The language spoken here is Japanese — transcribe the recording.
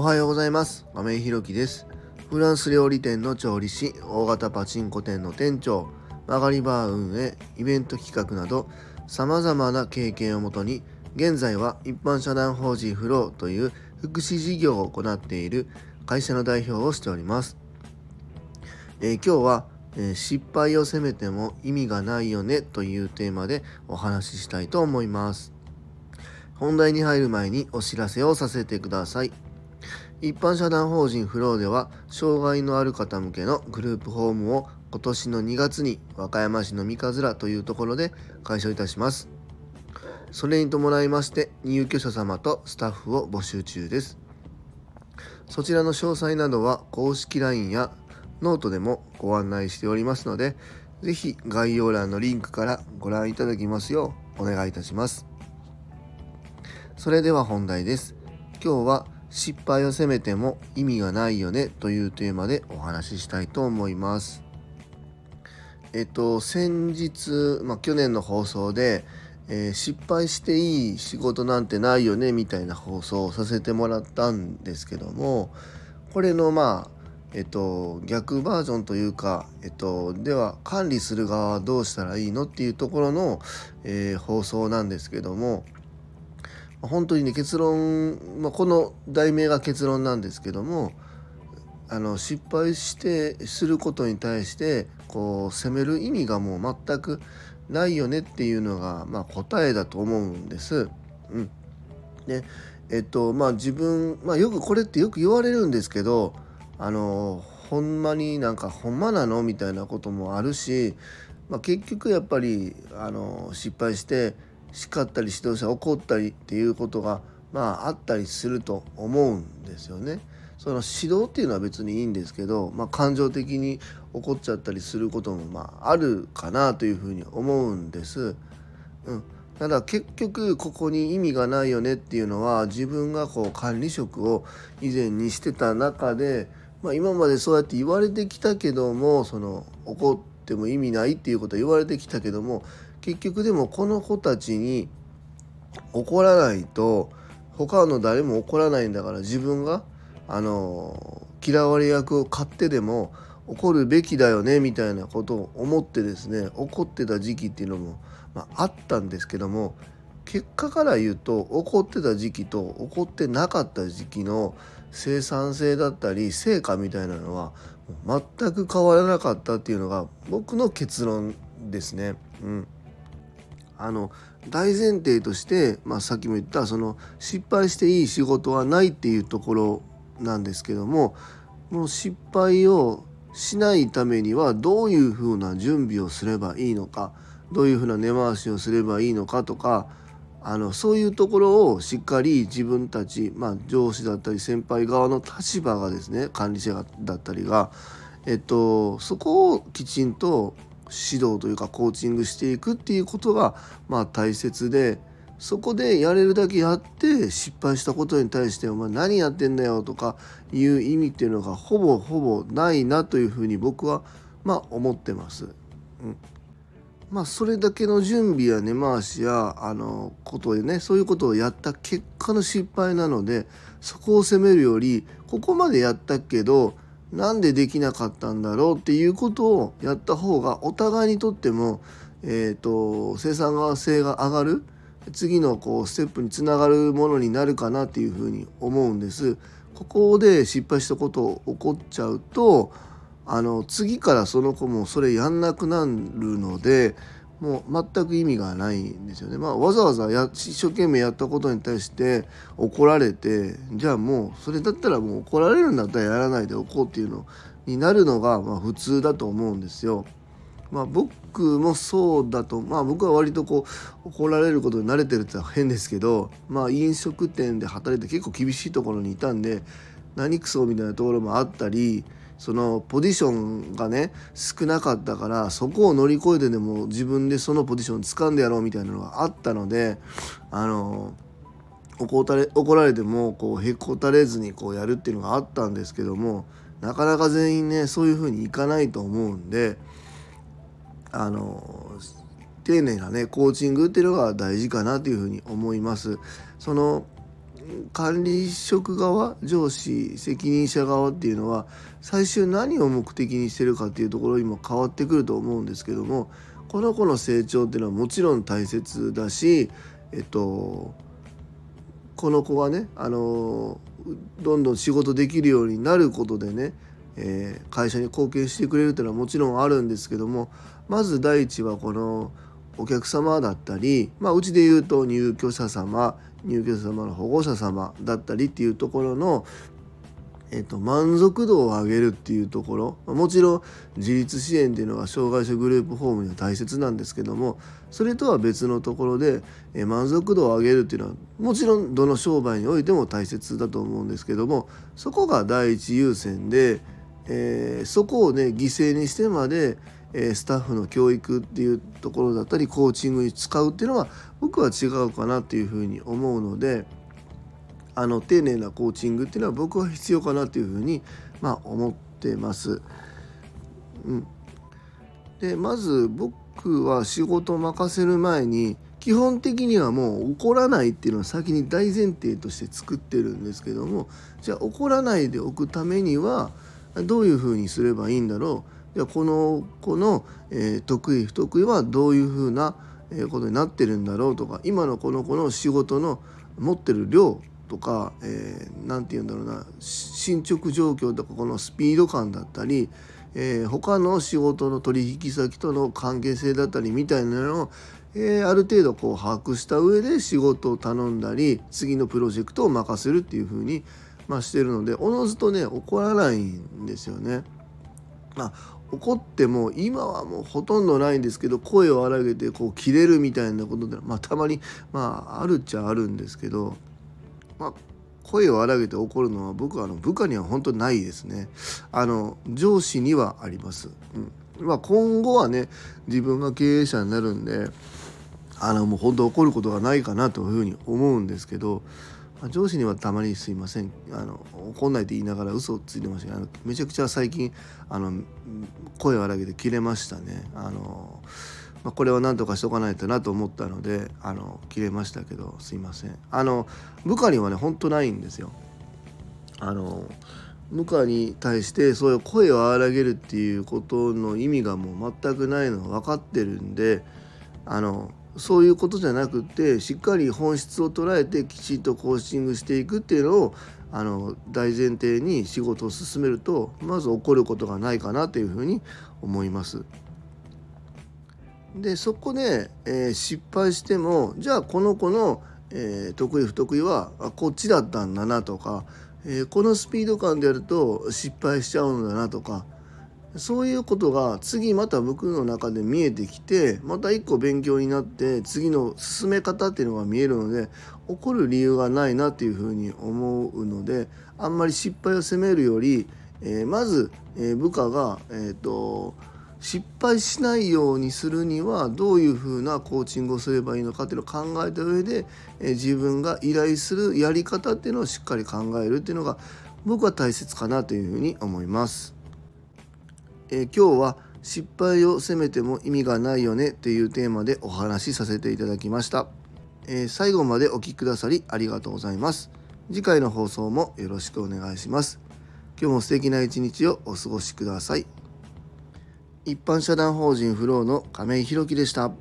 おはようございます。亀井ひろきです。フランス料理店の調理師大型パチンコ店の店長曲がりバー運営イベント企画など様々な経験をもとに現在は一般社団法人フローという福祉事業を行っている会社の代表をしております、えー、今日は、えー、失敗を責めても意味がないよねというテーマでお話ししたいと思います。本題に入る前にお知らせをさせてください。一般社団法人フローでは、障害のある方向けのグループホームを今年の2月に和歌山市の三葛というところで開所いたします。それに伴いまして、入居者様とスタッフを募集中です。そちらの詳細などは公式 LINE やノートでもご案内しておりますので、ぜひ概要欄のリンクからご覧いただきますようお願いいたします。それでは本題です。今日は失敗を責めても意味がないよねというテーマでお話ししたいと思います。えっと、先日、まあ、去年の放送で、えー、失敗していい仕事なんてないよねみたいな放送をさせてもらったんですけどもこれのまあえっと逆バージョンというかえっとでは管理する側はどうしたらいいのっていうところの、えー、放送なんですけども本当にね結論、まあ、この題名が結論なんですけどもあの失敗してすることに対してこう責める意味がもう全くないよねっていうのが、まあ、答えだと思うんです。うん、でえっとまあ自分、まあ、よくこれってよく言われるんですけどあのほんまになんかほんまなの？みたいなこともあるし、まあ、結局やっぱりあの失敗して叱ったり指導者怒ったりっていうことがまああったりすると思うんですよね。その指導っていうのは別にいいんですけど、まあ、感情的に怒っちゃったりすることもまああるかなというふうに思うんです。うん、ただ結局ここに意味がないよねっていうのは自分がこう管理職を以前にしてた中で、まあ、今までそうやって言われてきたけどもその怒っても意味ないっていうことは言われてきたけども結局でもこの子たちに怒らないと他の誰も怒らないんだから自分があの嫌われ役を買ってでも怒るべきだよねみたいなことを思ってですね怒ってた時期っていうのも、まあ、あったんですけども結果から言うと怒ってた時期と怒ってなかった時期の生産性だったり成果みたいなのは全く変わらなかったっていうのが僕の結論ですね。うんあの大前提として、まあ、さっきも言ったその失敗していい仕事はないっていうところなんですけどももう失敗をしないためにはどういうふうな準備をすればいいのかどういうふうな根回しをすればいいのかとかあのそういうところをしっかり自分たち、まあ、上司だったり先輩側の立場がですね管理者だったりが、えっと、そこをきちんと指導というかコーチングしていくっていうことがまあ大切でそこでやれるだけやって失敗したことに対して「お前何やってんだよ」とかいう意味っていうのがほぼほぼないなというふうに僕はまあ思ってます。うんまあそれだけの準備や根回しやあのことでねそういうことをやった結果の失敗なのでそこを責めるよりここまでやったけどなんでできなかったんだろうっていうことをやった方がお互いにとっても、えーと、生産性が上がる次のこうステップにつながるものになるかなっていうふうに思うんです。ここで失敗したことを起こっちゃうとあの次からその子もそれやんなくなるのでもう全く意味がないんですよね。まあ、わざわざや一生懸命やったことに対して怒られてじゃあもうそれだったらもう怒られるんだったらやらないでおこうっていうのになるのがまあ普通だと思うんですよ。まあ、僕もそうだとまあ僕は割とこう怒られることに慣れてるって変ですけどまあ飲食店で働いて結構厳しいところにいたんで何クソみたいなところもあったりそのポジションがね少なかったからそこを乗り越えてでも自分でそのポジション掴んでやろうみたいなのがあったのであの怒られ怒られてもこうへこたれずにこうやるっていうのがあったんですけどもなかなか全員ねそういうふうにいかないと思うんであの丁寧なねコーチングっていうのが大事かなというふうに思います。その管理職側上司責任者側っていうのは最終何を目的にしてるかっていうところにも変わってくると思うんですけどもこの子の成長っていうのはもちろん大切だしえっとこの子がねあのどんどん仕事できるようになることでね、えー、会社に貢献してくれるっていうのはもちろんあるんですけどもまず第一はこのお客様だったり、まあ、うちで言うと入居者様入居者様の保護者様だったりっていうところの、えっと、満足度を上げるっていうところもちろん自立支援っていうのは障害者グループホームには大切なんですけどもそれとは別のところで、え満足度を上げるっていうのはもちろんどの商売においても大切だと思うんですけどもそこが第一優先で、えー、そこをね犠牲にしてまでえスタッフの教育っていうところだったりコーチングに使うっていうのは僕は違うかなっていうふうに思うのであの丁寧なコーチングっていうのは僕は必要かなっていうふうにまあ思ってます。うん、でまず僕は仕事を任せる前に基本的にはもう怒らないっていうのは先に大前提として作ってるんですけどもじゃあ怒らないでおくためにはどういうふうにすればいいんだろう？じゃこの子の、えー、得意不得意はどういうふうなことになってるんだろうとか今のこの子の仕事の持ってる量とか何、えー、て言うんだろうな進捗状況とかこのスピード感だったり、えー、他の仕事の取引先との関係性だったりみたいなのを、えー、ある程度こう把握した上で仕事を頼んだり次のプロジェクトを任せるっていう風にまあ、してるのでおのずとね怒らないんですよね。まあ怒っても今はもうほとんどないんですけど声を荒げてこう切れるみたいなことでまあたまにまああるっちゃあるんですけど、まあ、声を荒げて怒るのは僕はあの部下には本当ないですね。あの上司にはあります、うん。まあ、今後はね自分が経営者になるんであのもう本当怒ることがないかなというふうに思うんですけど上司にはたまにすいません。あの怒んないって言いながら嘘をついてましたあのめちゃくちゃ最近あの声を荒げて切れましたね。あの、まあ、これは何とかしとかないとなと思ったのであの切れましたけどすいません。あの部下にはねほんとないんですよ。あの部下に対してそういう声を荒げるっていうことの意味がもう全くないのは分かってるんであのそういうことじゃなくてしっかり本質を捉えてきちんとコーチングしていくっていうのをあの大前提に仕事を進めるとまず起こることがないかなというふうに思います。でそこで、えー、失敗してもじゃあこの子の、えー、得意不得意はあこっちだったんだなとか、えー、このスピード感でやると失敗しちゃうんだなとかそういうことが次また僕の中で見えてきてまた一個勉強になって次の進め方っていうのが見えるので怒る理由がないなっていうふうに思うのであんまり失敗を責めるより、えー、まず、えー、部下が、えーと、失敗しないようにするにはどういうふうなコーチングをすればいいのかっていうのを考えた上で、えー、自分が依頼するやり方っていうのをしっかり考えるっていうのが僕は大切かなというふうに思います。えー、今日は失敗を責めても意味がないよねっていうテーマでお話しさせていただきました、えー、最後までお聴きくださりありがとうございます。次回の放送もよろしくお願いします。今日も素敵な一日をお過ごしください。一般社団法人フローの亀井弘樹でした。